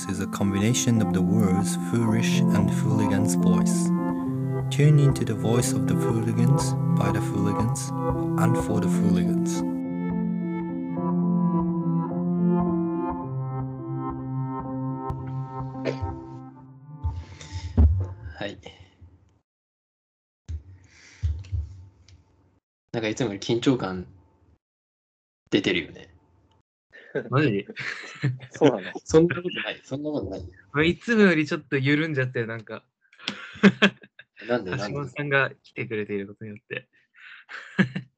Fooligan voice is a combination of the words foolish and fooligan's voice. Tune into the voice of the fooligans by the fooligans and for the fooligans. はい。なんかいつもより緊張感出てるよね。 マジ そうなの。そんなことない。そんなことない。俺いつもよりちょっと緩んじゃって、なんか、なんでなんで？橋本さんが来てくれていることによって。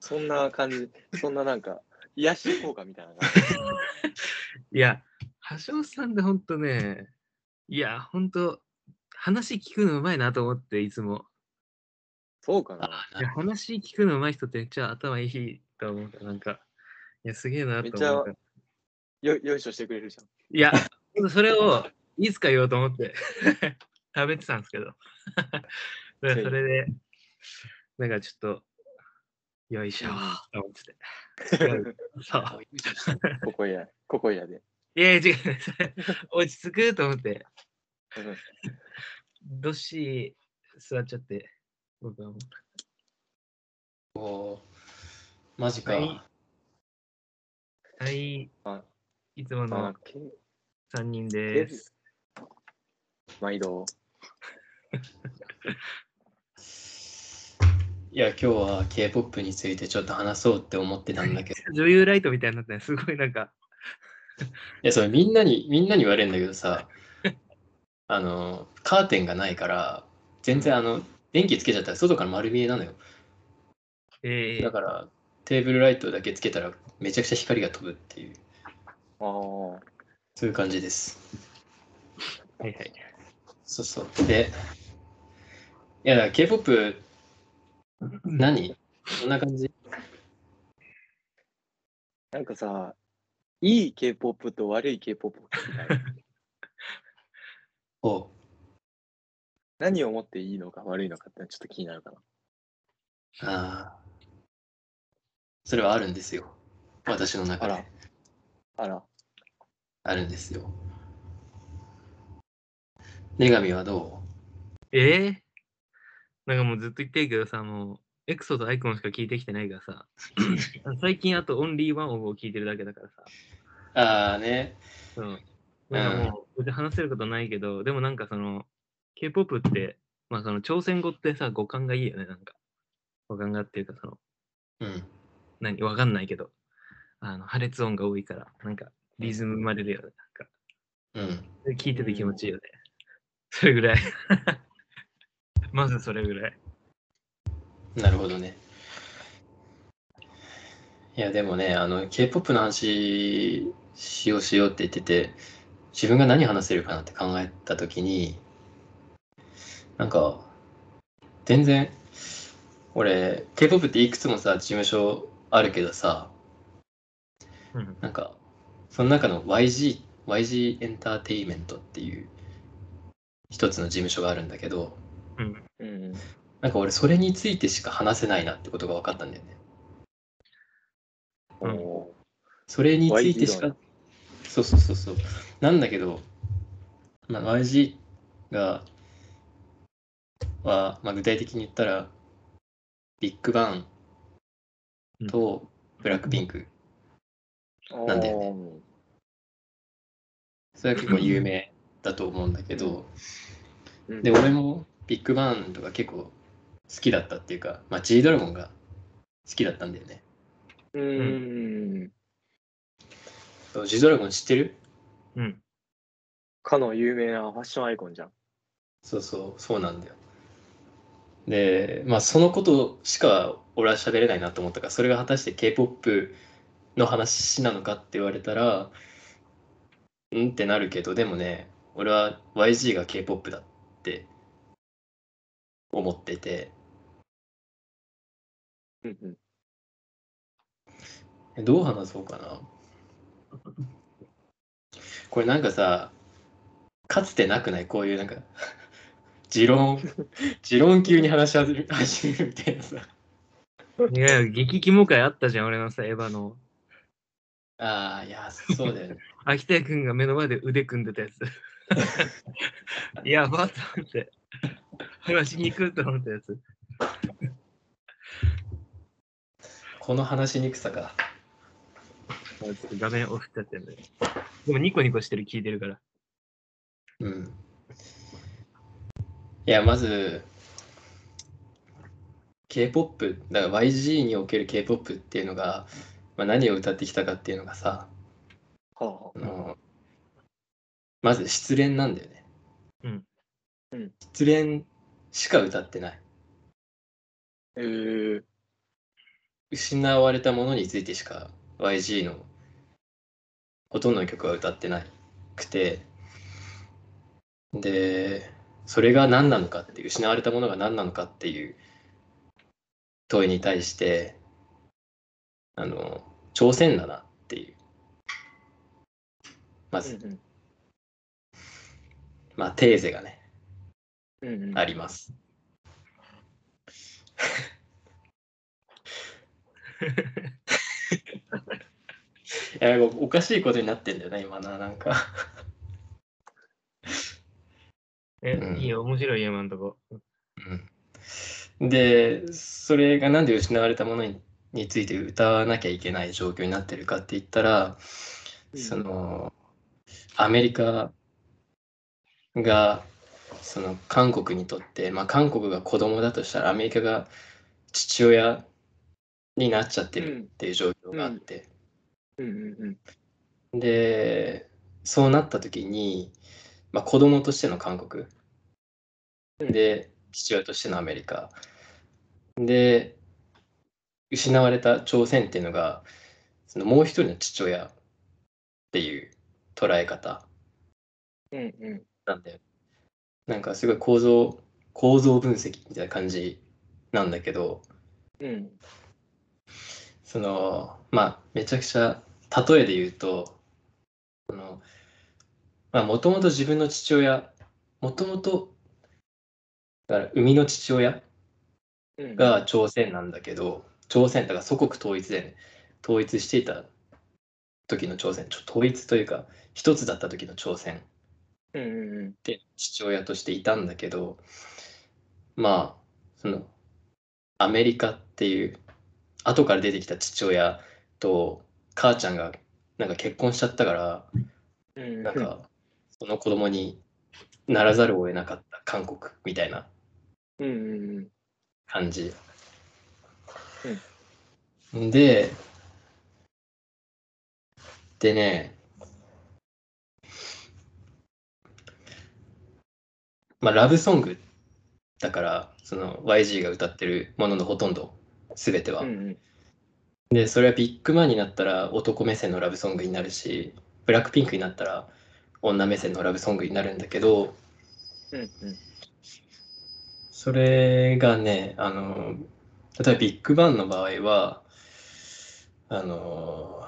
そんな感じ、そんななんか、癒し効果みたいなのが。いや、橋本さんってほんとね、いや、ほんと、話聞くのうまいなと思って、いつも。そうかな。あいや話聞くのうまい人ってめっちゃ頭いいと思うなんか、いや、すげえなと思うから。よ、よいしょしてくれるじゃん。いや、それをいつか言おうと思って 食べてたんですけど。それで、なんかちょっと、よいしょーと思ってて。そう。ここや、ここやで。いやいや違う、落ち着くと思って、うんどっしり座っちゃって、僕はもう。おーマジか。はいはいあ、いつものまあ、け3人です。毎度。いや、今日は K-POP についてちょっと話そうって思ってたんだけど。い 女優ライトみたいになってね、すごいなんか、や、それみんなに、みんなに言われるんだけどさ、あの、カーテンがないから、全然あの、電気つけちゃったら外から丸見えなのよ。えーだから、テーブルライトだけつけたらめちゃくちゃ光が飛ぶっていう、ああ。そういう感じです。はいはい。そうそう。で、いや、K-POP、何？こんな感じ？なんかさ、いい K-POP と悪い K-POP。お何をもっていいのか悪いのかってちょっと気になるかな。ああ。それはあるんですよ。私の中であら。あら。あるんですよ。女神はどえー、なんかもうずっと言ってるけどさ、もう、エクソとアイコンしか聞いてきてないからさ、最近あとオンリーワンオブを聞いてるだけだからさ、うああね。そう。なんかもう、別に話せることないけど、でもなんかその、K-POP って、まあその朝鮮語ってさ、語感がいいよね、なんか。語感がっていうか、その、うん。何、わかんないけど、あの、破裂音が多いから、なんか、リズム生まれるよね、なんか。うん。で聞いてて気持ちいいよね。それぐらい。まずそれぐらい。なるほどね。いや、でもね、あの、K-POP の話しようしようって言ってて、自分が何話せるかなって考えたときに、なんか、全然、俺、K-POP っていくつもさ、事務所あるけどさ、うん。なんか、その中の YG、YG エンターテイメントっていう一つの事務所があるんだけど、うん。うん。なんか俺それについてしか話せないなってことが分かったんだよね。うんそれについてしか、そうそうそうそう。なんだけど、まあ、YG が、は、まあ、具体的に言ったら、ビッグバンとブラックピンク、なんだよねね。それは結構有名だと思うんだけど、うんで、俺もビッグバンとか結構好きだったっていうか、まあ、G ドラゴンが好きだったんだよね。うーん。そう G ドラゴン知ってる？うん。かの有名なファッションアイコンじゃん。そうそう、そうなんだよ。で、まあそのことしか俺は喋れないなと思ったから、それが果たして K-POP の話なのかって言われたら、うんってなるけど、でもね、俺は YG が K-POP だって思ってて、うんうん。えどう話そうかな。これなんかさ、かつてなくない？こういうなんか、持論、持論級に話し始めるみたいなさ。いや、激キモ会あったじゃん、俺のさ、エヴァの。ああ、いや、そうだよね。秋田君が目の前で腕組んでたやつ。やばっと思って。話しに行くと思ったやつ。この話しにくさか。ちょっと画面オフっちゃってんで。でもニコニコしてる聞いてるから。うん。いや、まず、K-POP、だから YG における K-POP っていうのが、まあ、何を歌ってきたかっていうのがさ、はあはあのまず失恋なんだよね。うん。うん。失恋しか歌ってない。えー、失われたものについてしか YG のほとんどの曲は歌ってなくて。でそれが何なのかっていう失われたものが何なのかっていう問いに対してあの挑戦だなっていう。まず、うんうん。まあテーゼがね。うんうん。あります。いやおかしいことになってんだよね今ななんか。え、うんいいよ、面白いよ、今んとこ。うんでそれがなんで失われたものにについて歌わなきゃいけない状況になってるかって言ったら、うん。そのアメリカがその韓国にとって、まあ、韓国が子供だとしたらアメリカが父親になっちゃってるっていう状況があって、でそうなった時に、まあ、子供としての韓国。うん。で父親としてのアメリカで失われた朝鮮っていうのがそのもう一人の父親っていう捉え方うんうん。なんだよ。なんかすごい構造構造分析みたいな感じなんだけどうん。そのまあめちゃくちゃ例えで言うとそのまあもともと自分の父親もともとだから生みの父親うんが朝鮮なんだけど朝鮮だから祖国統一で、ね、統一していた時の朝鮮。ちょ統一というか一つだった時の朝鮮。で父親としていたんだけどまあそのアメリカっていう後から出てきた父親と母ちゃんがなんか結婚しちゃったからうん。なんかその子供にならざるを得なかった韓国みたいなうんうん。ででねまあラブソングだからその YG が歌ってるもののほとんど全ては。うんうんでそれはビッグマンになったら男目線のラブソングになるしブラックピンクになったら女目線のラブソングになるんだけどうんうんそれがねあの例えばビッグバンの場合はあの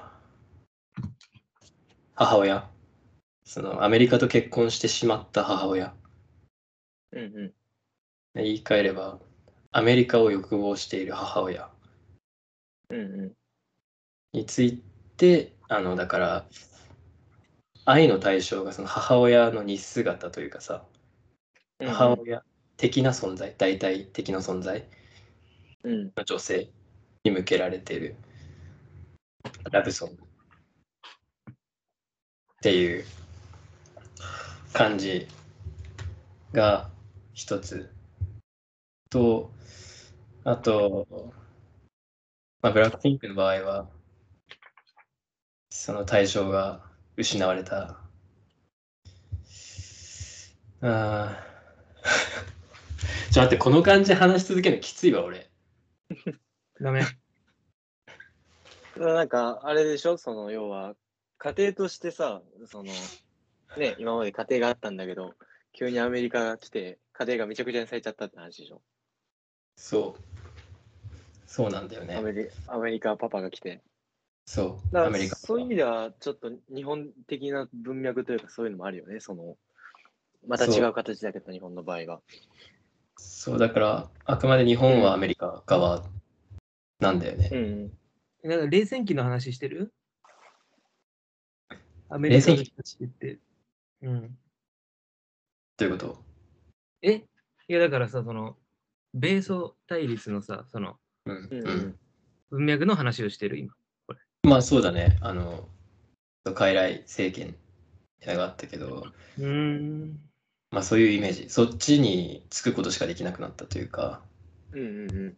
母親。そのアメリカと結婚してしまった母親。うんうん。言い換えればアメリカを欲望している母親。うんうん。についてあのだから愛の対象がその母親の似姿というかさうん。母親的な存在代替的な存在。うん。の女性に向けられている。ラブソング。っていう。感じが一つ。とあと、まあ、ブラックピンクの場合はその対象が失われた。あーちょっと待ってこの感じで話し続けるのきついわ俺ダメ。なんか、あれでしょ？その、要は、家庭としてさ、その、ね、今まで家庭があったんだけど、急にアメリカが来て、家庭がめちゃくちゃにされちゃったって話でしょ？そうそうなんだよねアメリアメリカパパが来て。そうだからアメリカそういう意味では、ちょっと日本的な文脈というか、そういうのもあるよね。その、また違う形だけど、日本の場合は。そうだからあくまで日本はアメリカ側なんだよね、うん。なんか冷戦期の話してる？アメリカの人たちって。うん。どういうこと？え？いや、だからさ、その、米ソ対立のさ、その、うん。文脈の話をしてる、今。まあそうだね。あの、傀儡政権があったけど、うーん。まあそういうイメージ。そっちにつくことしかできなくなったというか、うんうんうん。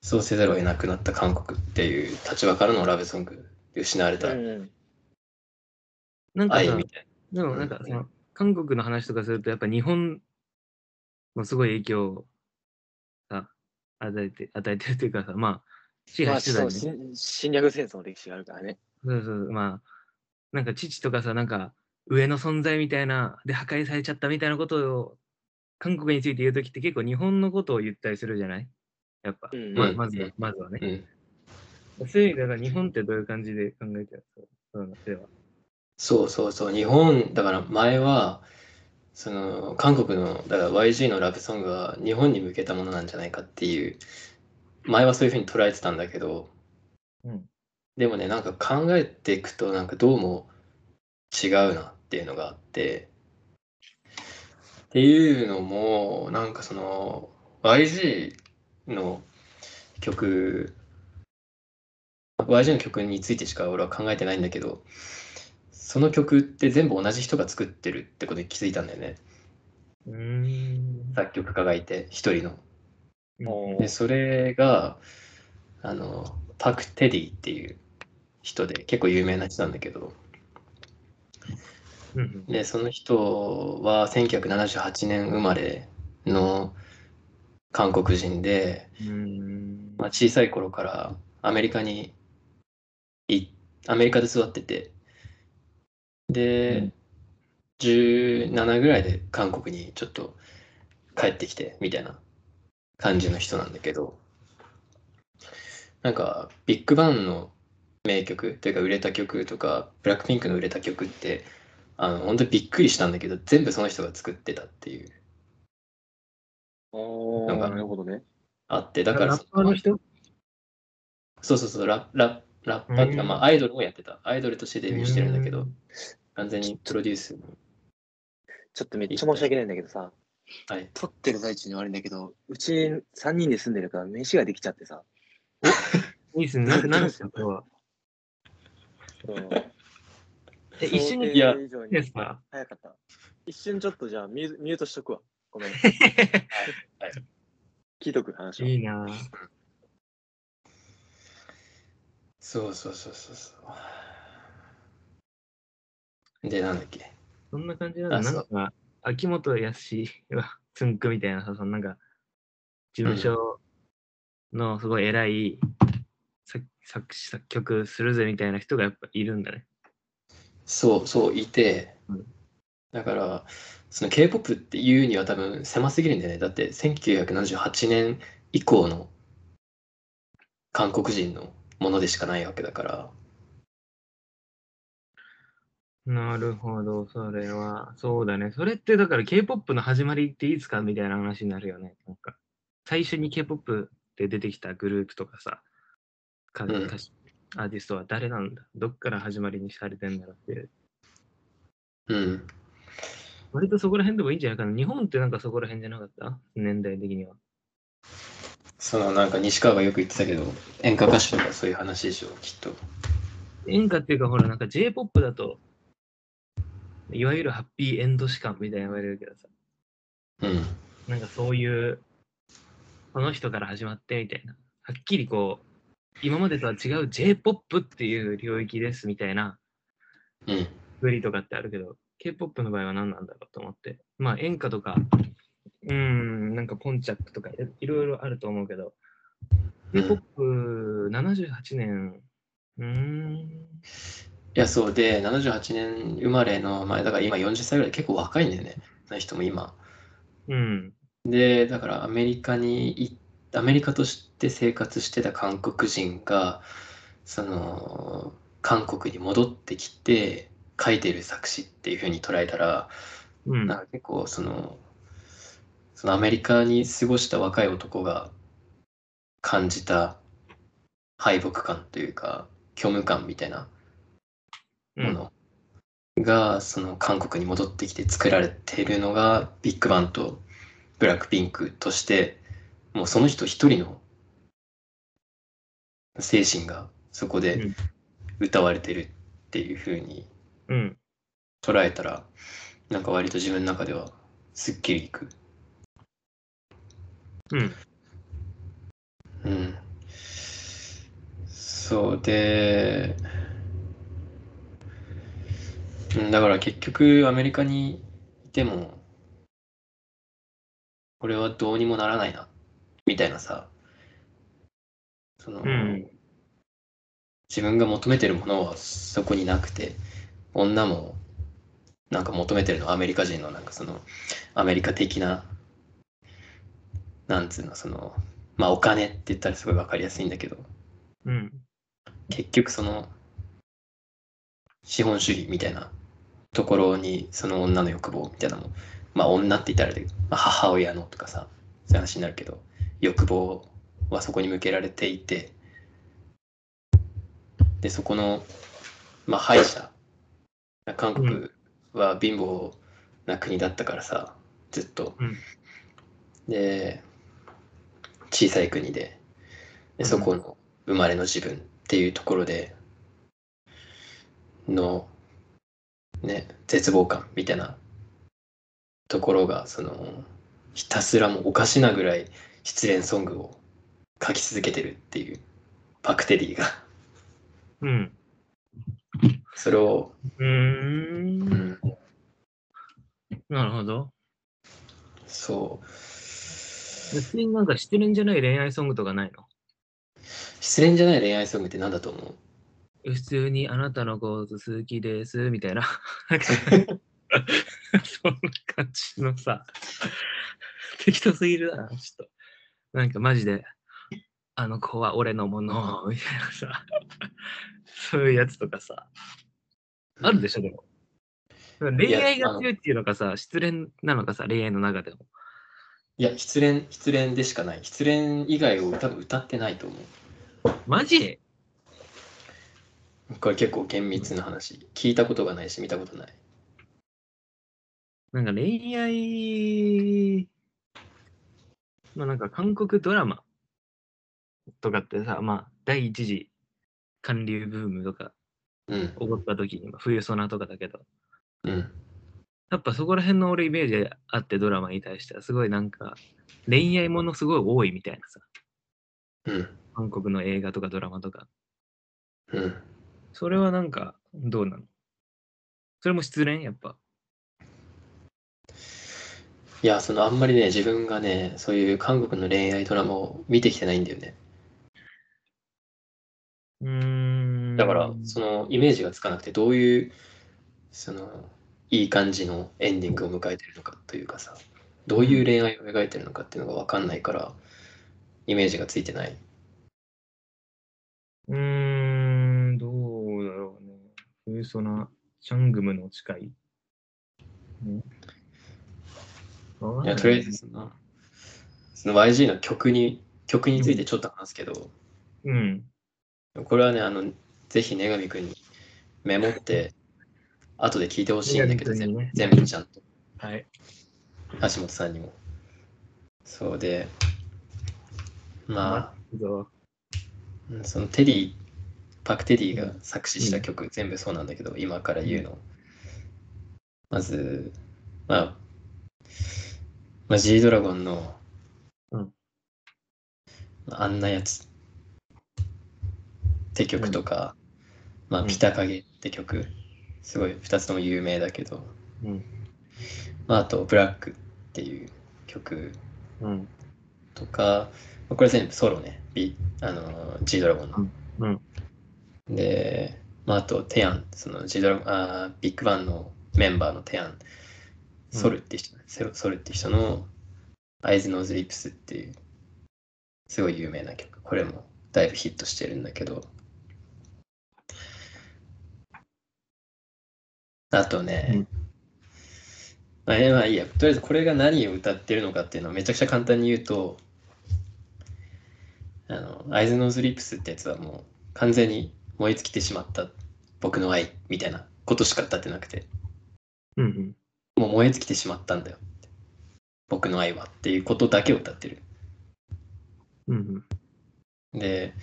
そうせざるを得なくなった韓国っていう立場からのラブソングで失われたうんうんなんかさ愛み、たいでもなんかその、韓国の話とかすると、やっぱ日本もすごい影響をさ、与えて、与えてるというかさ、まあ、支まあ、配してたそうよね。侵侵略戦争の歴史があるからね。そうそう、まあ、なんか父とかさ、なんか上の存在みたいな、で破壊されちゃったみたいなことを、韓国について言うときって結構日本のことを言ったりするじゃない？やっぱ、うんまうんまずは、まずはな。うね。ん。そういう意味でだから日本ってどういう感じで考えてるのそうなでは。そうそうそう。日本、だから前は、その、韓国の、だから YG のラブソングは日本に向けたものなんじゃないかっていう、前はそういうふうに捉えてたんだけど、うん。でもね、なんか考えていくと、なんかどうも違うなっていうのがあって、っていうのも、なんかその、YG の曲、YG の曲についてしか俺は考えてないんだけど、その曲って全部同じ人が作ってるってことに気づいたんだよね。作曲家がいて、一人の。うんで、それが、あの、パク・テディっていう人で、結構有名な人なんだけど、うんで、その人は1978年生まれの韓国人で、うん。まあ、小さい頃からアメリカにい、アメリカで育ってて、で、うん。17ぐらいで韓国にちょっと帰ってきてみたいな感じの人なんだけど、なんかビッグバンの名曲というか売れた曲とか、ブラックピンクの売れた曲って、あの本当にびっくりしたんだけど、全部その人が作ってたっていう、おーなるほどね。あって、だからラッパーの人？そうそうそう、ラララッパーっていうか、うんまあ、アイドルもやってた。アイドルとしてデビューしてるんだけどうん、完全にプロデュース。ちょっとめっちゃ申し訳ないんだけどさ、はい。撮ってる最中に悪いんだけど、うち3人で住んでるから飯ができちゃってさ。いいっすね。ななんですか、今日は。うんえ、一緒に想定いや早かった。一瞬ちょっとじゃあミューミュートしとくわ。ごめん。聞いとく話を。いいなぁ。そうそうそうそうそう。で、なんだっけ。そんな感じなんだ。あそうなんか、秋元康はつんくみたいなさ、そのなんか、事務所のすごい偉い作作詞作曲するぜみたいな人がやっぱいるんだね。そうそう、いてうん、だから、その K-POP っていうには多分狭すぎるんだよね。だって1978年以降の韓国人のものでしかないわけだから。なるほど、それは。そうだね。それってだから K-POP の始まりっていつかみたいな話になるよね。なんか、最初に K-POP で出てきたグループとかさ、かうん歌手アーティストは誰なんだ？どっから始まりにされてんだろうっていう。うん。割とそこら辺でもいいんじゃないかな。日本ってなんかそこら辺じゃなかった？年代的には。そのなんか西川がよく言ってたけど、演歌歌手とかそういう話でしょ、きっと。演歌っていうかほらなんか J-POP だと、いわゆるハッピーエンド史観みたいな言われるけどさ、うん。なんかそういう、この人から始まってみたいな。はっきりこう、今までとは違う J-POP っていう領域ですみたいなうん。グリとかってあるけど、K-POP の場合は何なんだろうと思って。まあ演歌とか、うーん、なんかポンチャックとかいいろいろあると思うけど、うん K-POP78 年、うーん、いや、そうで、78年生まれの前、だから今40歳ぐらい結構若いんだよね。な人も今。うん、で、だからアメリカに行っアメリカとして生活してた韓国人が、その、韓国に戻ってきて書いてる作詞っていう風に捉えたら、うん。なん、か結構その、そのアメリカに過ごした若い男が感じた敗北感というか、虚無感みたいなうん、ものがその韓国に戻ってきて作られているのがビッグバンとブラックピンクとしてもうその人一人の精神がそこでうん歌われてるっていう風にうん。捉えたらなんか割と自分の中ではすっきりいく。うん。うん。そうで、うんだから結局アメリカにいても、これはどうにもならないな、みたいなさ、その、うん自分が求めてるものはそこになくて、女もなんか求めてるのはアメリカ人のなんかそのアメリカ的ななんつうのそのまあお金って言ったらすごい分かりやすいんだけどうん。結局その資本主義みたいなところにその女の欲望みたいなのもまあ女って言ったらあれだけど、まあ、母親のとかさそういう話になるけど欲望はそこに向けられていてでそこのまあ歯医者韓国は貧乏な国だったからさずっと、うん。で小さい国ででそこの生まれの自分っていうところでのね絶望感みたいなところがそのひたすらもうおかしなぐらい失恋ソングを書き続けてるっていうバクテリーがうん。それを、うー。うんん、なるほど。そう別になんか失恋じゃない恋愛ソングとかないの？失恋じゃない恋愛ソングって何だと思う？普通にあなたのこと好きですみたいな。そんな感じのさ、適当すぎるな、ちょっと。なんかマジで、あの子は俺のものみたいなさ、そういうやつとかさ、あるでしょ、でも。恋愛が強いっていうのかさ、失恋なのかさ、恋愛の中でも。いや失恋失恋でしかない。失恋以外を多分歌ってないと思マジ？うこれ結構厳密な話。聞いたことがないし見たことない。なんか恋愛、まあなんか韓国ドラマとかってさ、まあ第一次韓流ブームとかうん。起こった時に、まあ、冬ソナとかだけど、うん。やっぱそこら辺の俺イメージあってドラマに対してはすごいなんか恋愛ものすごい多いみたいなさ、うん。韓国の映画とかドラマとか。うん。それはなんかどうなの？それも失恋？やっぱ。いやそのあんまりね自分がねそういう韓国の恋愛ドラマを見てきてないんだよねうーん。だからそのイメージがつかなくてどういうそのいい感じのエンディングを迎えてるのかというかさどういう恋愛を描いてるのかっていうのが分かんないからイメージがついてない。うーん、どうだろうね。冬ソナ、チャングムの誓い。ねいや、とりあえずその、その YG の曲に、曲についてちょっと話すけど、うん。これはね、あの、ぜひ女神くんにメモって、後で聞いてほしいんだけど、全部ね全部ちゃんと、はい。橋本さんにも。そうで、まあ、そのテディ、パク・テディが作詞した曲、全部そうなんだけど、今から言うの。まず、まあ、まあ、G ドラゴンの、うん。あんなやつ。って曲とか、まあ、うん。ピタカゲって曲、すごい2つとも有名だけど、うん。まあ、あと、ブラックっていう曲。うん。とか、まあこれ全部ソロね、B、あの G-DRAGON の。うん。で、まあ、あと、テヤン、その G-DRAGON、あービッグバンのメンバーのテヤン、ソルっていう人、セロソルって人の、 Eyes, Nose, Lips っていう、すごい有名な曲。これもだいぶヒットしてるんだけど、あとね、うん。まあ、えまあいいや、とりあえずこれが何を歌ってるのかっていうのをめちゃくちゃ簡単に言うと、あの、 Eyes, Nose, Lips ってやつはもう完全に燃え尽きてしまった僕の愛みたいなことしか歌ってなくて、うんうん。もう燃え尽きてしまったんだよ。僕の愛はっていうことだけを歌ってる。うんうん。で、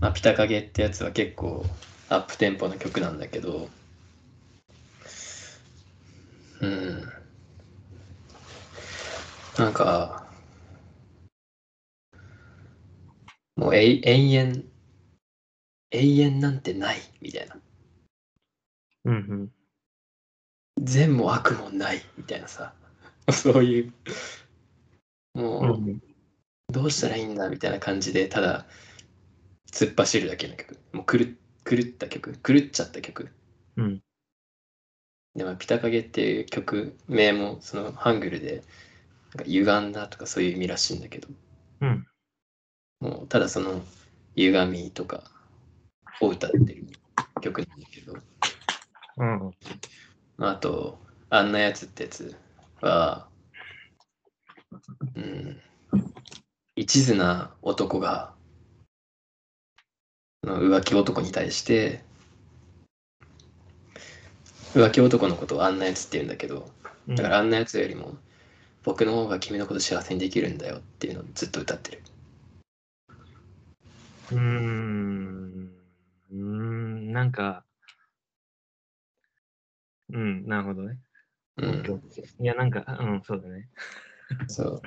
まあ、ピタカゲってやつは結構アップテンポの曲なんだけど、うん。なんか、もうえい永遠、永遠なんてないみたいな。うんうん。善も悪もないみたいなさ、そういう、もう、うんどうしたらいいんだみたいな感じで、ただ、突っ走るだけの曲。もう狂っ狂った曲。狂っちゃった曲。うん。でも、ピタカゲっていう曲名も、そのハングルで、なんか歪んだとかそういう意味らしいんだけど、うん。もうただその歪みとかを歌ってる曲なんだけど、うん。まあ、あと、あんなやつってやつは、うん、一途な男が、浮気男に対して、浮気男のことをあんなやつって言うんだけど、うんだからあんなやつよりも、僕の方が君のこと幸せにできるんだよっていうのをずっと歌ってる。うーん。うーん。なんか、うん、なるほどね。うん、いや、なんか、うん、そうだね。そう。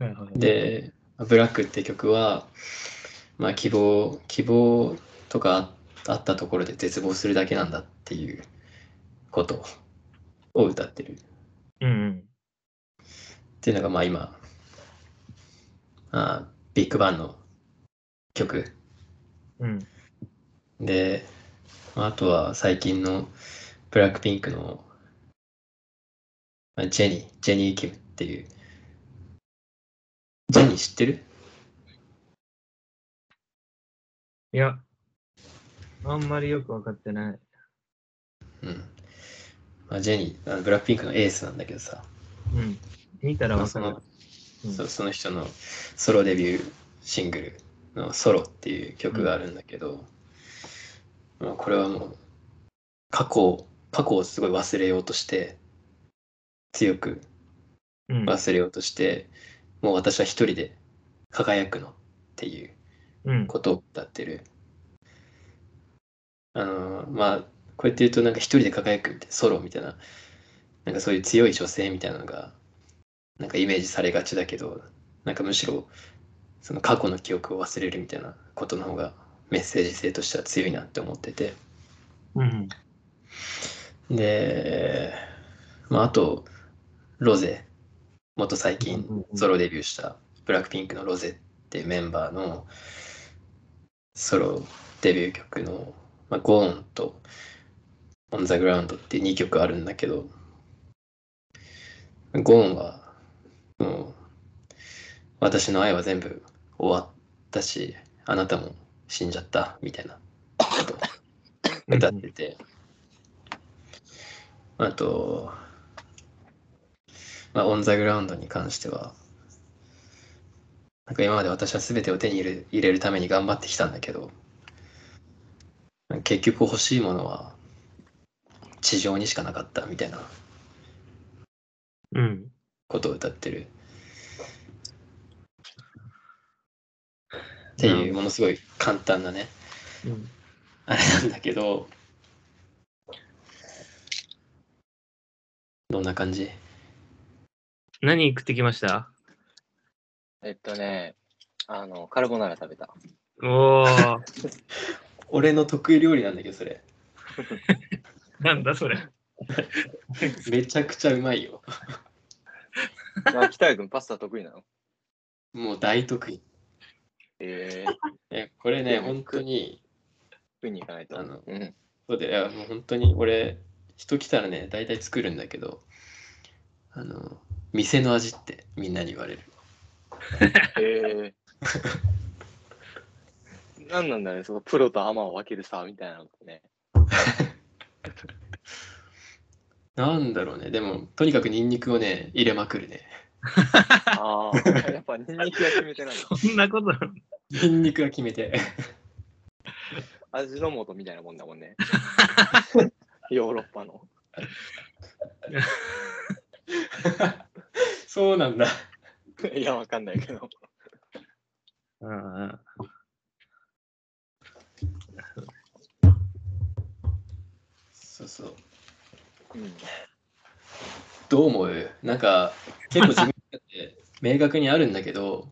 で、ブラックって曲は、まあ希望、希望とかあったところで絶望するだけなんだっていうことを歌ってる。うんうん。っていうのがまあ今、あビッグバンの曲うん。で、まああとは最近のブラックピンクのまあジェニー、ジェニー・キムっていう。ジェニー知ってる？いや、あんまりよくわかってない。うん。まあ、ジェニー、あのブラックピンクのエースなんだけどさ、うん。見たらわかるまあその。うんそその人のソロデビューシングルの「ソロ」っていう曲があるんだけど、まあ、これはもう過去を過去をすごい忘れようとして強くうん。忘れようとして、もう私は一人で輝くのっていううん。ことを歌ってる。あのまあこうやって言うとなんか一人で輝くみたいなソロみたいななんかそういう強い女性みたいなのがなんかイメージされがちだけどなんかむしろその過去の記憶を忘れるみたいなことの方がメッセージ性としては強いなって思っててうん。で、まあ、あとロゼ。もっと最近ソロデビューしたブラックピンクのロゼっていうメンバーのソロデビュー曲の「まあ、ゴーンと「オン・ザ・グラウンド」っていう2曲あるんだけどゴーンはもう私の愛は全部終わったしあなたも死んじゃったみたいなことを歌ってて あとまあ、オン・ザ・グラウンドに関しては、なんか今まで私は全てを手に入れ入れるために頑張ってきたんだけど、結局欲しいものは地上にしかなかったみたいなうん。ことを歌ってる。っていうものすごい簡単なね、うん。あれなんだけど、どんな感じ？何食ってきました？えっとね、あの、カルボナーラ食べた。おー、俺の得意料理なんだけど、それ。なんだそれ？めちゃくちゃうまいよ。まあ、北谷君パスタ得意なの？もう大得意。えー、え、これね、うん本当に、食いに行かないと。あのうん。そうで、いや、もう本当に俺、人来たらね、大体作るんだけど、あの、店の味ってみんなに言われる。えー。なんなんだね、そのプロとアマを分けるさ、みたいなのってね。なんだろうね、でも、とにかくニンニクをね、入れまくるね。ああ、やっぱニンニクが決めてないの。そんなことニンニクが決めて。味の素みたいなもんだもんね。ヨーロッパの。そうなんだ。いや、わかんないけど。うんうんそうそう。うん。どう思う？なんか結構自分って明確にあるんだけど、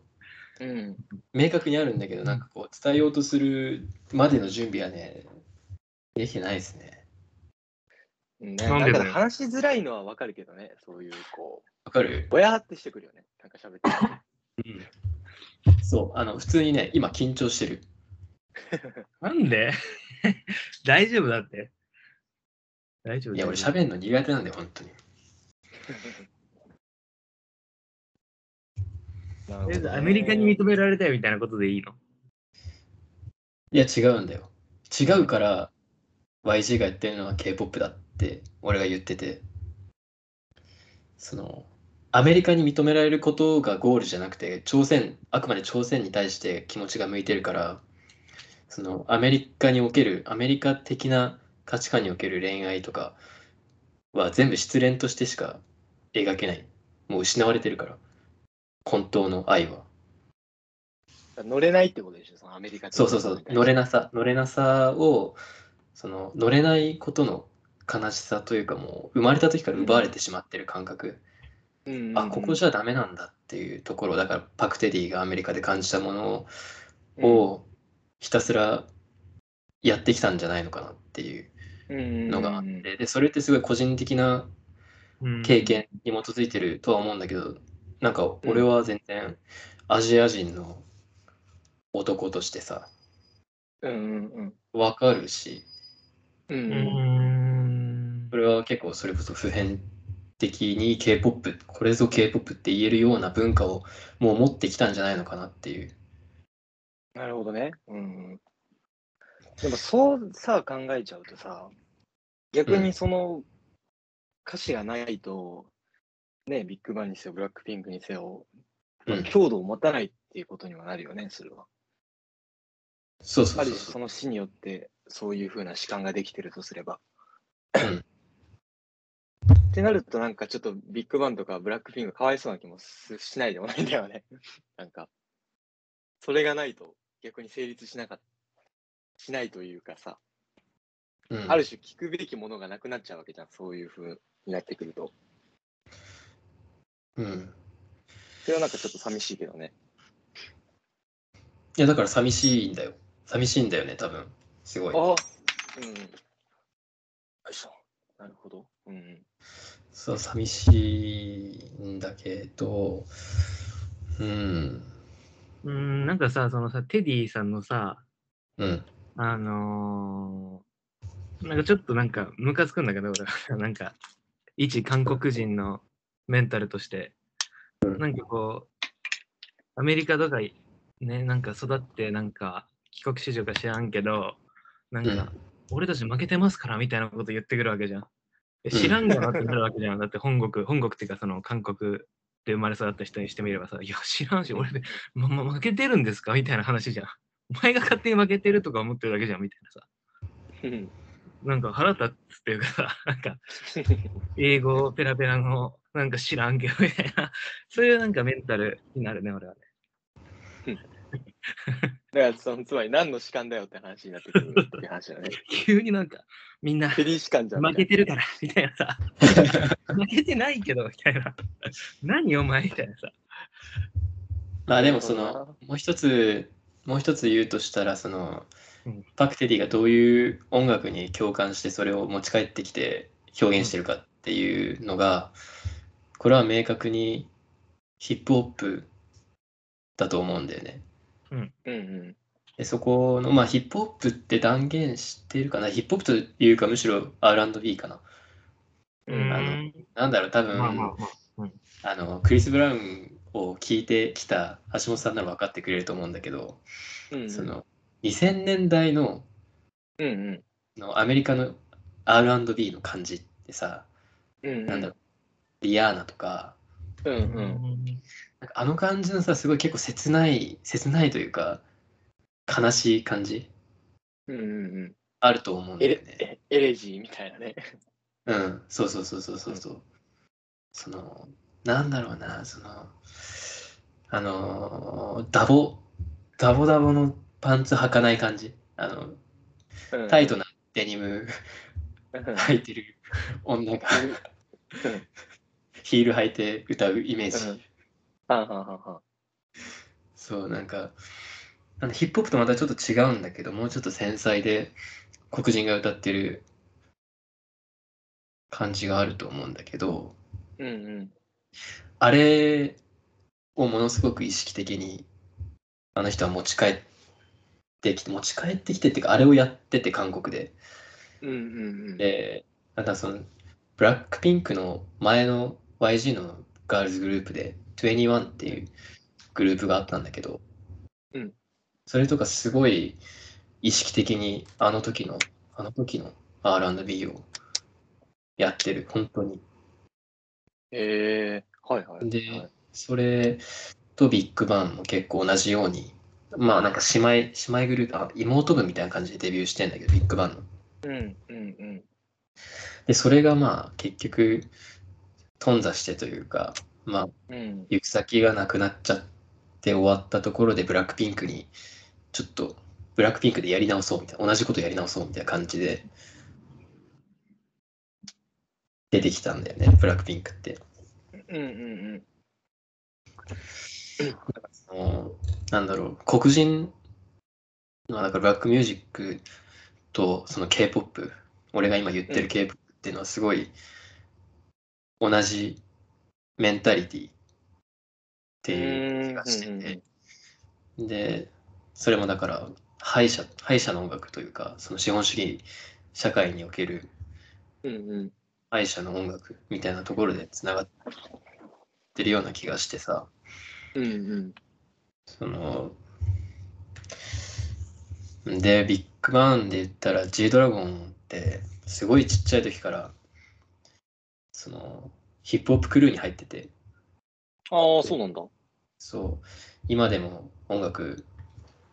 うん。明確にあるんだけど、なんかこう伝えようとするまでの準備はね、できてないですね。ね、なんでだ話しづらいのはわかるけどね、そういう、こわかる？う、ぼやーってしてくるよね。なんか喋ってる。うん。そう、あの、普通にね、今緊張してる。なんで？大丈夫だって。大丈夫いや、俺喋るの苦手なんだよ、本当に。なるほどねえアメリカに認められたいみたいなことでいいの？いや、違うんだよ。違うから、YG がやってるのは K-POP だって、俺が言ってて、その、アメリカに認められることがゴールじゃなくて、朝鮮、あくまで朝鮮に対して気持ちが向いてるから、その、アメリカにおける、アメリカ的な価値観における恋愛とかは全部失恋としてしか描けない。もう失われてるから、本当の愛は。乗れないってことでしょ、そのアメリカそうそうそう、乗れなさ、乗れなさを、その乗れないことの悲しさというか、もう生まれた時から奪われてしまってる感覚、うん。あ、ここじゃダメなんだっていうところ、だからパク・テディがアメリカで感じたものうん。をひたすらやってきたんじゃないのかなっていうのがあっうんて、で、それってすごい個人的なうん。経験に基づいてるとは思うんだけど、なんか俺は全然アジア人の男としてさ、うんうんわかるし、ううんれは結構それこそ普遍的に K-POP、これぞ K-POP って言えるような文化をもう持ってきたんじゃないのかなっていう。なるほどね。うん。でもそうさ、考えちゃうとさ、逆にその歌詞がないと、ね、ビッグバンにせよ、ブラックピンクにせよ、うん強度を持たないっていうことにはなるよね、それは。そうそあうそうそう。る種その詩によってそういう風な主観ができてるとすれば。うんってなるとなんかちょっとビッグバンとかブラックピンクかわいそうな気もすしないでもないんだよね。なんか、それがないと逆に成立しなかった、しないというかさ、うんある種聞くべきものがなくなっちゃうわけじゃん、そういう風になってくると。うん。それはなんかちょっと寂しいけどね。いや、だから寂しいんだよ。寂しいんだよね、多分。すごい。あうん。よいしょ。なるほど。うん。そう、寂しいんだけど、うん。うん、なんかさ、そのさ、テディさんのさ、うん。あのーなんかちょっとなんかムカつくんだけど、俺は なんか、一韓国人のメンタルとして、なんかこう、アメリカとかね、なんか育って、なんか帰国子女か知らんけど、なんか、うん俺たち負けてますからみたいなこと言ってくるわけじゃん。え知らんがなってなるわけじゃん。だって本国、本国っていうかその韓国で生まれ育った人にしてみればさ、いや知らんし、俺で、ま、ま、負けてるんですか？みたいな話じゃん。お前が勝手に負けてるとか思ってるだけじゃんみたいなさ。うん。なんか腹立つっていうかさ、なんか英語ペラペラのなんか知らんけどみたいな、そういうなんかメンタルになるね、俺はね。だからその、つまり何の主観だよって話になってくるっていう話だね。急になんかみんなテリー主観じゃん。負けてるからみたいなさ、負けてないけどみたいな、何お前みたいなさ。まあでもその、もう一つ、もう一つ言うとしたら、そのうん、パク・テディがどういう音楽に共感してそれを持ち帰ってきて表現してるかっていうのが、これは明確にヒップホップだと思うんだよね。うんうん。でそこの、まあヒップホップって断言してるかな？ヒップホップというかむしろ R&B かな？うんあのなんだろう、多分、まあまあまあ。あの、クリス・ブラウンを聞いてきた橋本さんなら分かってくれると思うんだけど、うんうん。その2000年代のうんうん。のアメリカの R&B の感じってさ、うんうん。なんだろう、リアーナとか、うんう。うんんなんかあの感じのさ、すごい結構切ない、切ないというか、悲しい感じ。うんうんあると思うんだエレよね。エエレジーみたいなね。うん、そうそうそうそうそうそう。その、なんだろうな、その、あのー、ダボ、ダボダボのパンツ履かない感じ。あの、タイトなデニムうん。履いてる女がうんヒール履いて歌うイメージ。うんはんはんはんはんそう、なんか、あのヒップホップとまたちょっと違うんだけど、もうちょっと繊細で黒人が歌ってる感じがあると思うんだけど、うんうん。あれをものすごく意識的にあの人は持ち帰ってきて、持ち帰ってきてっていうか、あれをやってて韓国で。うんうんうん。で、なんかその、ブラックピンクの前の YG のガールズグループで21っていうグループがあったんだけど、うんそれとかすごい意識的にあの時の、あの時の R&B をやってる、本当に。えー、はいはい。ではいそれとビッグバンも結構同じように、まあなんか姉妹、姉妹グループ、あ、妹分みたいな感じでデビューしてんだけど、ビッグバンの。うんうんうん。で、それがまあ結局、頓挫してというか、まあうん。行く先がなくなっちゃって終わったところでブラックピンクにちょっとブラックピンクでやり直そうみたいな同じことやり直そうみたいな感じで出てきたんだよねブラックピンクって。うんうんそのなんだろう黒人まあだからブラックミュージックとその K-POP 俺が今言ってる K-POP っていうのはすごい同じメンタリティっていう気がしててでそれもだから敗者敗者の音楽というかその資本主義社会における。敗者の音楽みたいなところでつながってるような気がしてさうんうん。そのでビッグバンで言ったら G ドラゴンってすごいちっちゃい時からそのヒップホップクルーに入ってて。ああ、そうなんだ。そう。今でも音楽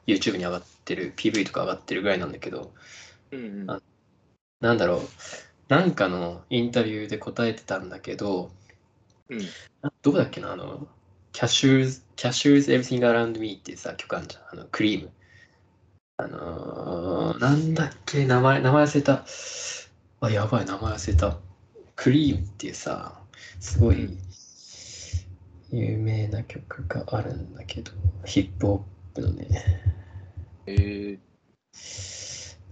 YouTube に上がってる PV とか上がってるぐらいなんだけどうんうん。あなんだろう。なんかのインタビューで答えてたんだけどうん。あどこだっけなあの Cashews, Cashews Everything Around Me っていうさ曲あるじゃん。あのクリーム。あのー、なんだっけ名前名前忘れた。あやばい名前忘れた。クリームっていうさすごい有名な曲があるんだけどヒップホップのね。えー、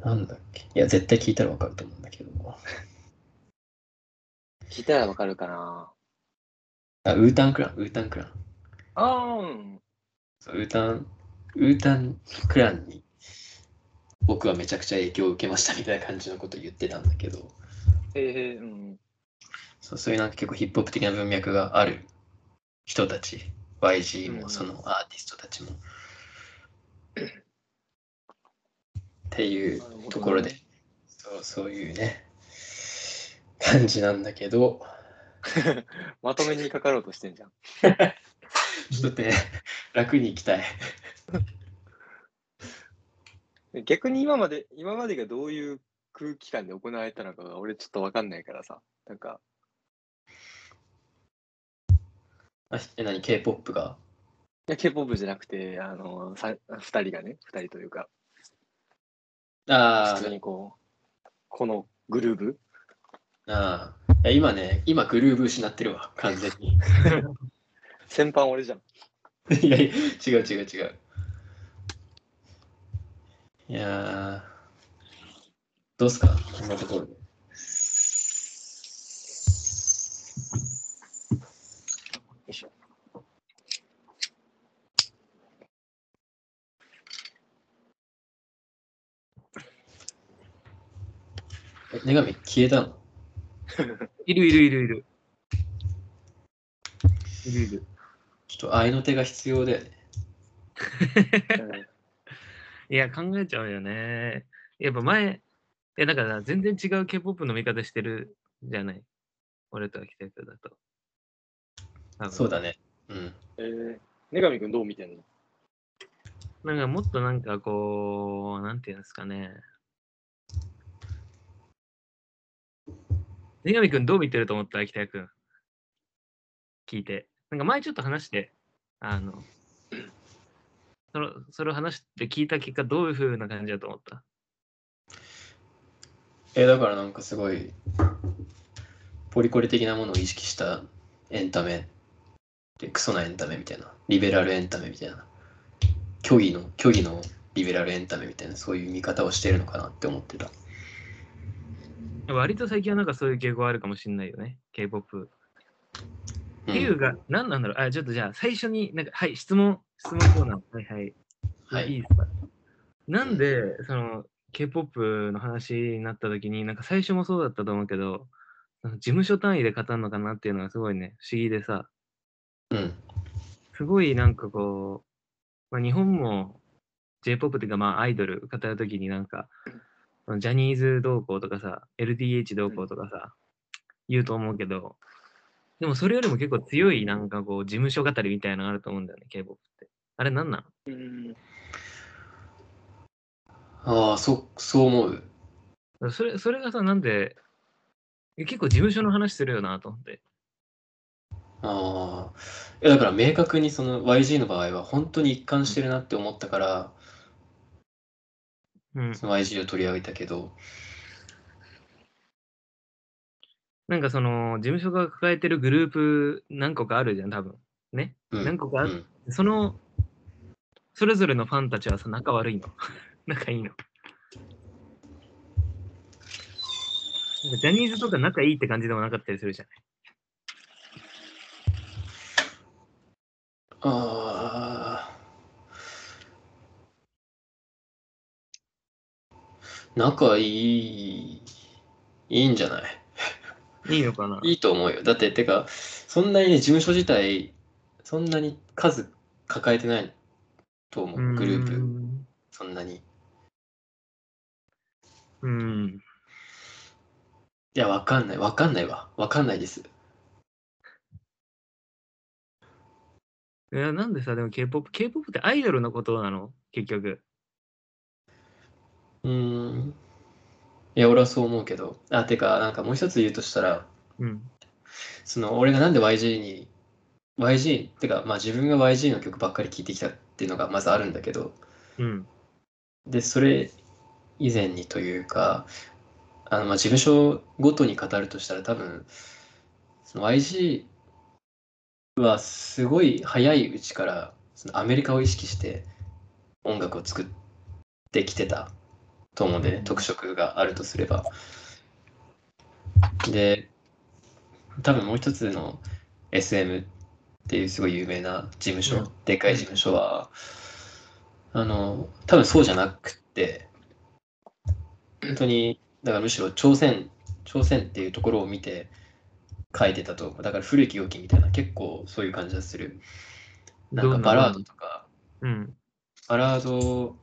なんだっけ？いや絶対聞いたらわかると思うんだけど。聞いたらわかるかな。あウータンクランウータンクラン。ああ、うん。そうウータン、ウータンクランに僕はめちゃくちゃ影響を受けましたみたいな感じのことを言ってたんだけど、えー、うん。そうそういうなんか結構ヒップホップ的な文脈がある人たち、YG うんもそのアーティストたちも。っていうところで、そうそういうね、感じなんだけど、まとめにかかろうとしてんじゃん。ちょっとね、楽に行きたい。逆に今まで、今までがどういう空気感で行われたのかが俺ちょっとわかんないからさ。なんか、あえ、何 ?K-POP が？いや、K-POP じゃなくて、あの、さ二人がね、二人というか、あ普通にこう、このグルーブああ。いや今ね、今グルーブ失ってるわ、完全に。先般俺じゃん。いやいや、違う違う違う。いやー、どうすか？こんなところで。よいしょ。え女神消えたの？いるいるいるいる。いるいる。ちょっと愛の手が必要だよね。いや、考えちゃうよね。やっぱ前、いや、だから全然違う K-POP の見方してるじゃない？俺と秋田君だと。そうだね。うん。えー、女神くんどう見てんの？なんかもっとなんかこう、なんていうんですかね。根上くんどう見てると思った？北谷くん。聞いて。なんか前ちょっと話して、あの、そのそれを話して聞いた結果、どういう風な感じだと思った？えだからなんかすごいポリコレ的なものを意識したエンタメでクソなエンタメみたいなリベラルエンタメみたいな虚偽の虚偽のリベラルエンタメみたいなそういう見方をしてるのかなって思ってた割と最近はなんかそういう傾向あるかもしれないよね、K-POP。うっていうんが、何なんだろう。あ、ちょっとじゃあ最初に、なんか、はい、質問、質問コーナー。はいはい。はい。いいですか。なんで、その、K-POP の話になった時に、なんか最初もそうだったと思うけど、事務所単位で語るのかなっていうのがすごいね、不思議でさ、うん。すごいなんかこう、まあ、日本も J-POP っていうかまあアイドル語るときになんか、ジャニーズ同行とかさ、LDH 同行とかさ、言うと思うけど、でもそれよりも結構強いなんかこう事務所語りみたいなのがあると思うんだよね、K-POP って。あれなんなのうん。ああそそう思うそれそれがさ、なんで、え結構事務所の話するよなと思って。ああいやだから明確にその YG の場合は本当に一貫してるなって思ったからうん。その YG を取り上げたけど。なんかその、事務所が抱えてるグループ何個かあるじゃん、多分。ね？うん。何個かある。うん。その、それぞれのファンたちはさ、仲悪いの。仲いいの。なんかジャニーズとか仲いいって感じでもなかったりするじゃない？ああ。仲いい、いいんじゃない？いいのかな？いいと思うよ。だって、てか、そんなにね、事務所自体、そんなに数抱えてないと思う、グループ、プ。そんなに。いうん。や、わかんない、わかんないわ。わかんないです。いや、なんでさ、でも K-POP、K-POP ってアイドルのことなの？結局。うーん。いや、俺はそう思うけど。あ、てか、なんかもう一つ言うとしたら、うん。その俺がなんで YG に YG ってかまあ自分が YG の曲ばっかり聴いてきたっていうのがまずあるんだけどうん。でそれ以前にというかあのまあ事務所ごとに語るとしたら多分その YG はすごい早いうちからそのアメリカを意識して音楽を作ってきてたと思うんで、ね、特色があるとすれば。で多分もう一つの SM っていうすごい有名な事務所、うんでかい事務所は、あの多分そうじゃなくって本当にだからむしろ朝鮮朝鮮っていうところを見て書いてたとだから古き良きみたいな結構そういう感じがするなんかバラードとかうん。バラード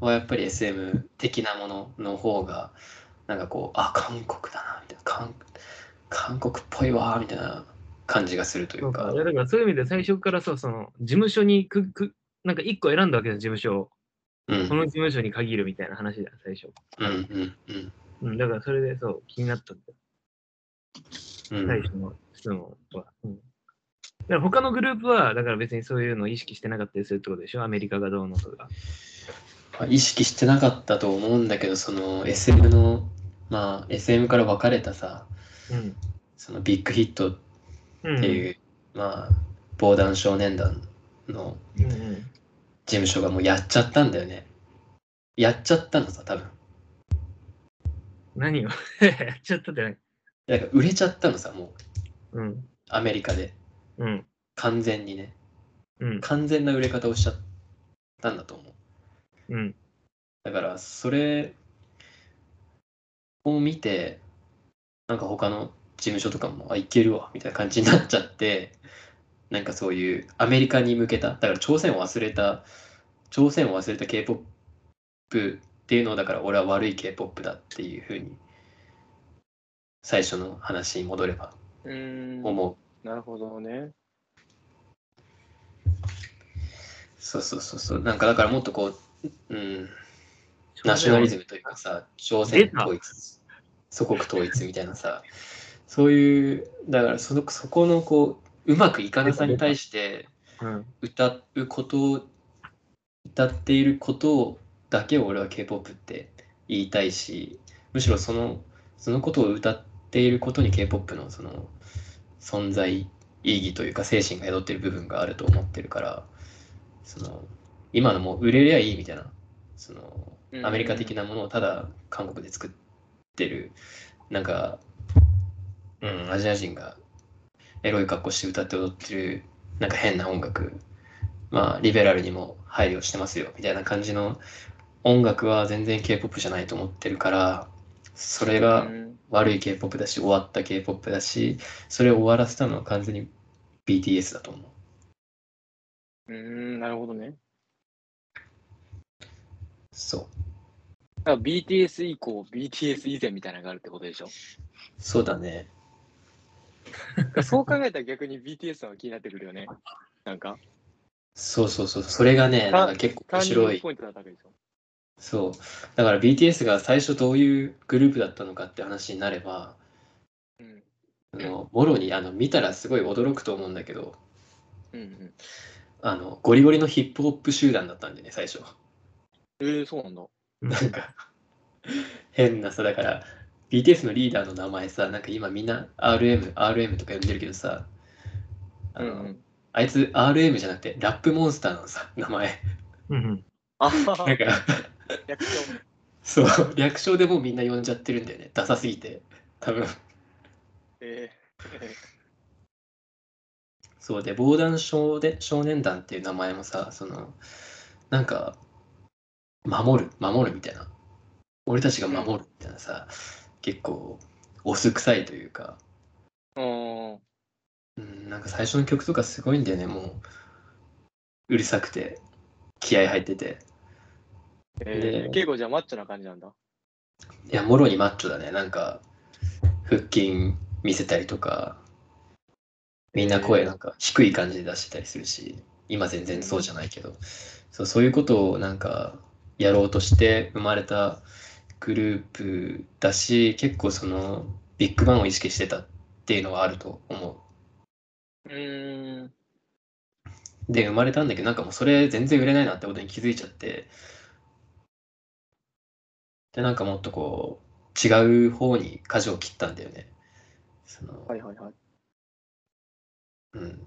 はやっぱり SM 的なものの方がなんかこうあ韓国だなみたいな韓韓国っぽいわみたいな感じがするといううか。いやだからそういう意味で最初からさ、その事務所にくく、なんか一個選んだわけだ、事務所を。うんこの事務所に限るみたいな話だ、最初。うんうんうんうん、だからそれでそう、気になったんだよ。うん最初の質問は。うん。だから他のグループは、だから別にそういうのを意識してなかったりするってことでしょ？アメリカがどうのとか。まあ意識してなかったと思うんだけどその SM のまあ SM から分かれたさうん。そのビッグヒットっうん。ていう、まあ防弾少年団のうんうん。事務所がもうやっちゃったんだよねやっちゃったのさ多分何を？やっちゃったってない。だから売れちゃったのさもううん。アメリカでうん。完全にねうん。完全な売れ方をしちゃったんだと思ううん。だからそれを見てなんか他の事務所とかもあいけるわみたいな感じになっちゃってなんかそういうアメリカに向けただから朝鮮を忘れた朝鮮を忘れた K-POP っていうのをだから俺は悪い K-POP だっていうふうに最初の話に戻ればう。思うなるほどね。そうそうそうそうなんかだからもっとこううんナショナリズムというかさ、朝鮮統一、祖国統一みたいなさ、そういうだからそのそこのこううまくいかなさに対してうん。歌うことを歌っていることだけを俺は K-POP って言いたいしむしろそのそのことを歌っていることに K-POP のその存在意義というか精神が宿っている部分があると思ってるからその今のもう売れりゃいいみたいなそのアメリカ的なものをただ韓国で作ってるなんか、うん、アジア人がエロい格好して歌って踊ってるなんか変な音楽まあリベラルにも配慮してますよみたいな感じの音楽は全然 K-POP じゃないと思ってるからそれがうん悪い K-POP だし終わった K-POP だしそれを終わらせたのは完全に BTS だと思ううーん、なるほどね。そうだから BTS 以降、BTS 以前みたいなのがあるってことでしょ？そうだねそう考えたら逆に BTS の方が気になってくるよね。なんか、そうそうそうそれがねなんか結構面白いグポイントだったわけでしょ？そう。だから BTS が最初どういうグループだったのかって話になれば、うん。あのもろにあの見たらすごい驚くと思うんだけど、うんうん。あのゴリゴリのヒップホップ集団だったんでね、最初。えー、そうなんだ。なんか変なさ、だから BTS のリーダーの名前さ、なんか今みんな RM、RM とか呼んでるけどさ、あの、うんうん。あいつ RM じゃなくてラップモンスターなのさ、名前。うん。あなんか、略称。そう、略称でもうみんな呼んじゃってるんだよね。ダサすぎて。多分。えそうで、防弾少で少年団っていう名前もさ、その、なんか、守る、守るみたいな。俺たちが守るみたいなさ、結構、オス臭いというか、ー、うん。うん、なんか最初の曲とかすごいんだよね、もう。うるさくて、気合入ってて。えでー、結構じゃあマッチョな感じなんだ。いや、もろにマッチョだね。なんか、腹筋見せたりとか、みんな声なんか低い感じで出してたりするし、今全然そうじゃないけど、そうそういうことをなんかやろうとして生まれたグループだし、結構そのビッグバンを意識してたっていうのはあると思うーん。う。で、生まれたんだけど、なんかもうそれ全然売れないなってことに気づいちゃって、で、なんかもっとこう、違う方に舵を切ったんだよね。そのはいはいはい。うん。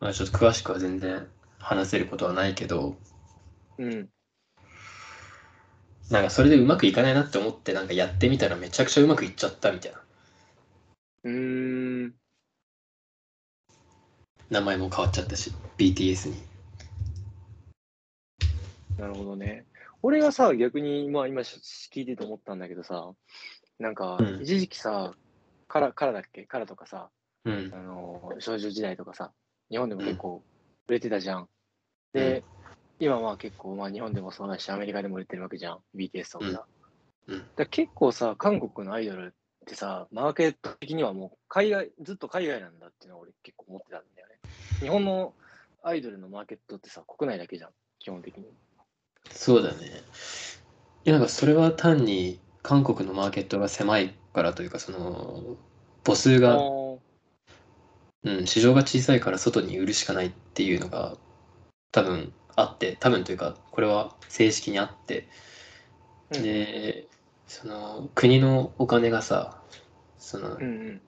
まあちょっと詳しくは全然話せることはないけど、うん。なんかそれでうまくいかないなって思ってなんかやってみたらめちゃくちゃうまくいっちゃったみたいな。うーん。名前も変わっちゃったし、BTS に。なるほどね。俺がさ、逆に、まあ今し聞いてて思ったんだけどさ、なんかうん、一時期さ、カラ、カラだっけ？カラとかさ、うんあ。の、少女時代とかさ、日本でも結構売れてたじゃん。で、今まあ結構、まあ日本でもそうだし、アメリカでも売れてるわけじゃん。BTS とかんうんだから結構さ、韓国のアイドルってさ、マーケット的にはもう海外、ずっと海外なんだっていうのは俺結構思ってたんだよね。日本のアイドルのマーケットってさ、国内だけじゃん、基本的に。そうだね。いやなんかそれは単に韓国のマーケットが狭いからというか、その母数あが、ーうん、市場が小さいから外に売るしかないっていうのが多分あって、多分というか、これは正式にあって、うんで、その国のお金がさ、そのうんうん。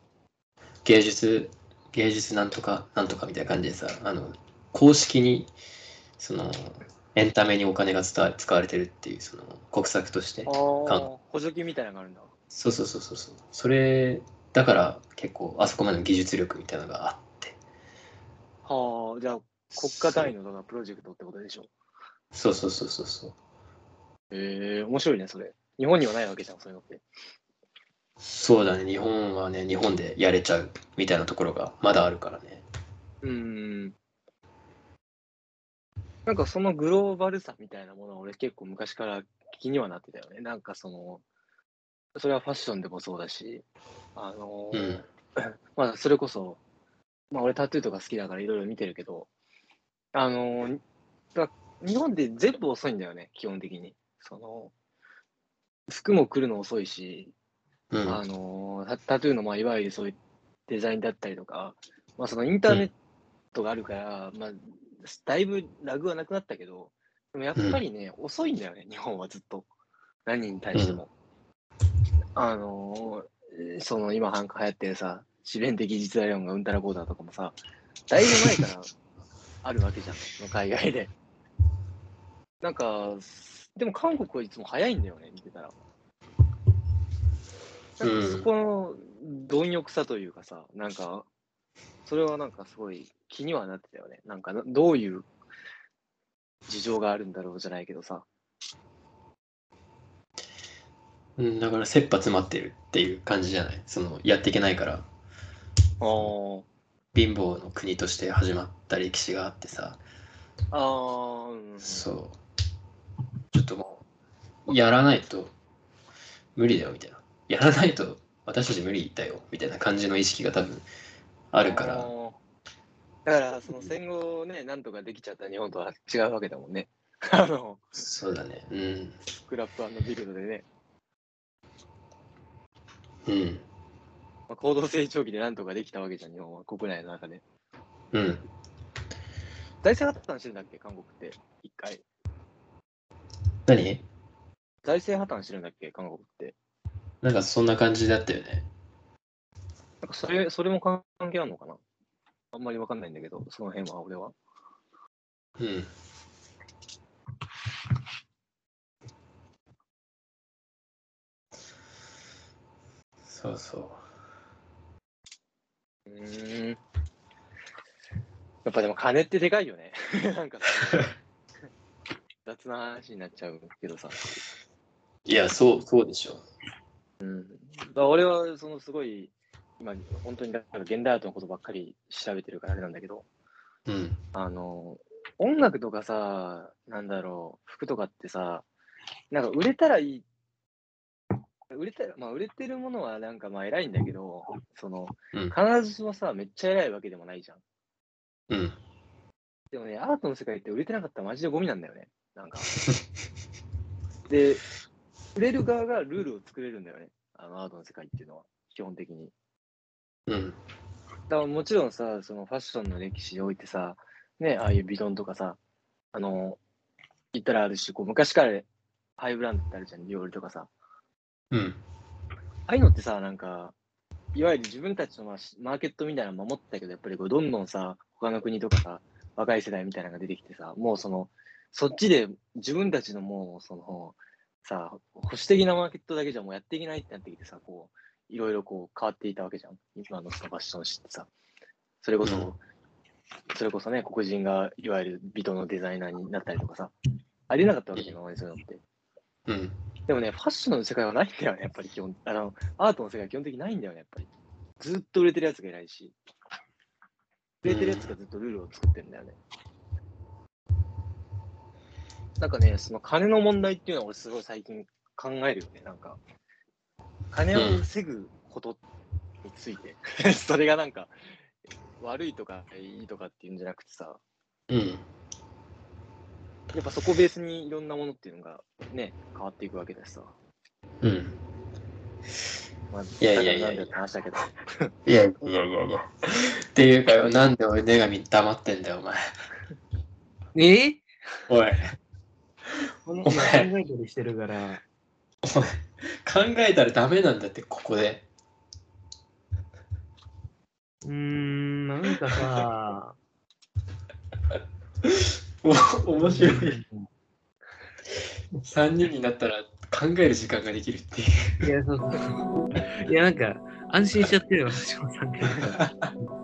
芸術、芸術なんとかなんとかみたいな感じでさ、あの公式にそのエンタメにお金が使われてるっていうその国策として補助金みたいなのがあるんだ。そうそうそうそうそうそれだから結構あそこまでの技術力みたいなのがあってはあ、じゃあ国家単位のプロジェクトってことでしょ。そうそうそうそうそうへえ面白いね、それ。日本にはないわけじゃん、そういうのって。そうだね日本はね日本でやれちゃうみたいなところがまだあるからねうーん。なんかそのグローバルさみたいなものは俺結構昔から気にはなってたよね。なんかその、それはファッションでもそうだし、あのーうん まあそれこそ、まあ俺タトゥーとか好きだからいろいろ見てるけど、あのーだ日本って全部遅いんだよね、基本的に。その、服も来るの遅いし、うん。あのタタトゥーの、まあ、いわゆるそういうデザインだったりとか、まあ、そのインターネットがあるから、まあ、だいぶラグはなくなったけど、でもやっぱりね、遅いんだよね、日本はずっと。何に対しても。あのーその今なんか流行ってるさ、自弁的実在論がうんたらこうだとかもさ、だいぶ前からあるわけじゃん、その海外で。なんか、でも韓国はいつも早いんだよね、見てたら。なんかそこの貪欲さというかさ、なんか、それはなんかすごい気にはなってたよね。なんかな、どういう事情があるんだろうじゃないけどさ。うん、だから切羽詰まってるっていう感じじゃない？そのやっていけないからああ。貧乏の国として始まった歴史があってさああ、うん。そうちょっともうやらないと無理だよみたいなやらないと私たち無理だよみたいな感じの意識が多分あるからだから、その戦後ね、なんとかできちゃった日本とは違うわけだもんね。あの、そうだねうんスクラップビルドでね、うんまあ、高度成長期でなんとかできたわけじゃん、日本は国内の中で。うん財政破綻してるんだっけ、韓国って。一回。何？財政破綻してるんだっけ、韓国って。なんかそんな感じだったよねなんかそれ、それも関係あるのかな？あんまりわかんないんだけど、その辺は俺は。うんそうそううーん。やっぱでも金ってでかいよね。なんか 雑な話になっちゃうけどさ。いやそうそうでしょうん。だから俺はそのすごい、今、本当にだから現代アートのことばっかり調べてるからあれなんだけど、うんあの、音楽とかさ、なんだろう、服とかってさ、なんか売れたらいい。売れたら、まあ売れてるものはなんかまあ偉いんだけど、その、うん必ずしもさ、めっちゃ偉いわけでもないじゃん。うんでもね、アートの世界って売れてなかったらマジでゴミなんだよね。なんか。で、売れる側がルールを作れるんだよね。あのアートの世界っていうのは、基本的に。うんだからもちろんさ、そのファッションの歴史においてさ、ね、ああいうビトンとかさ、あの、言ったらあるし、こう昔からハイブランドってあるじゃん、ディオールとかさ。うんああいうのってさ、なんか、いわゆる自分たちのマーケットみたいなの守ってたけど、やっぱりこうどんどんさ、他の国とかさ、若い世代みたいなのが出てきてさ、もうその、そっちで自分たちのもう、その、さ、保守的なマーケットだけじゃもうやっていけないってなってきてさ、こう、いろいろこう変わっていたわけじゃん。今のそのファッション誌ってさ。それこそ、うんそれこそね、黒人がいわゆるビトのデザイナーになったりとかさ、ありえなかったわけじゃん、今までそういうのって。うんでもね、ファッションの世界はないんだよね、やっぱり基本。あの、アートの世界は基本的にないんだよね、やっぱり。ずっと売れてるやつがいないし。売れてるやつがずっとルールを作ってるんだよね。なんかね、その金の問題っていうのは俺すごい最近考えるよね、なんか。金を防ぐことについて。それがなんか、悪いとかいいとかっていうんじゃなくてさ、うんやっぱそこをベースにいろんなものっていうのがね、変わっていくわけだしさ。うんまあ、いやいやいやい話だけど。いやいやいやいや。っていうかよ、なんで俺、女神黙ってんだよ、お前。え？おい、このお前考えたりしてるから。お前、考えたらダメなんだって、ここで。うーん、なんかさ、お面白い。3人になったら考える時間ができるっていう。いや、そうそう。いや、なんか、安心しちゃってるよ、橋本さんが。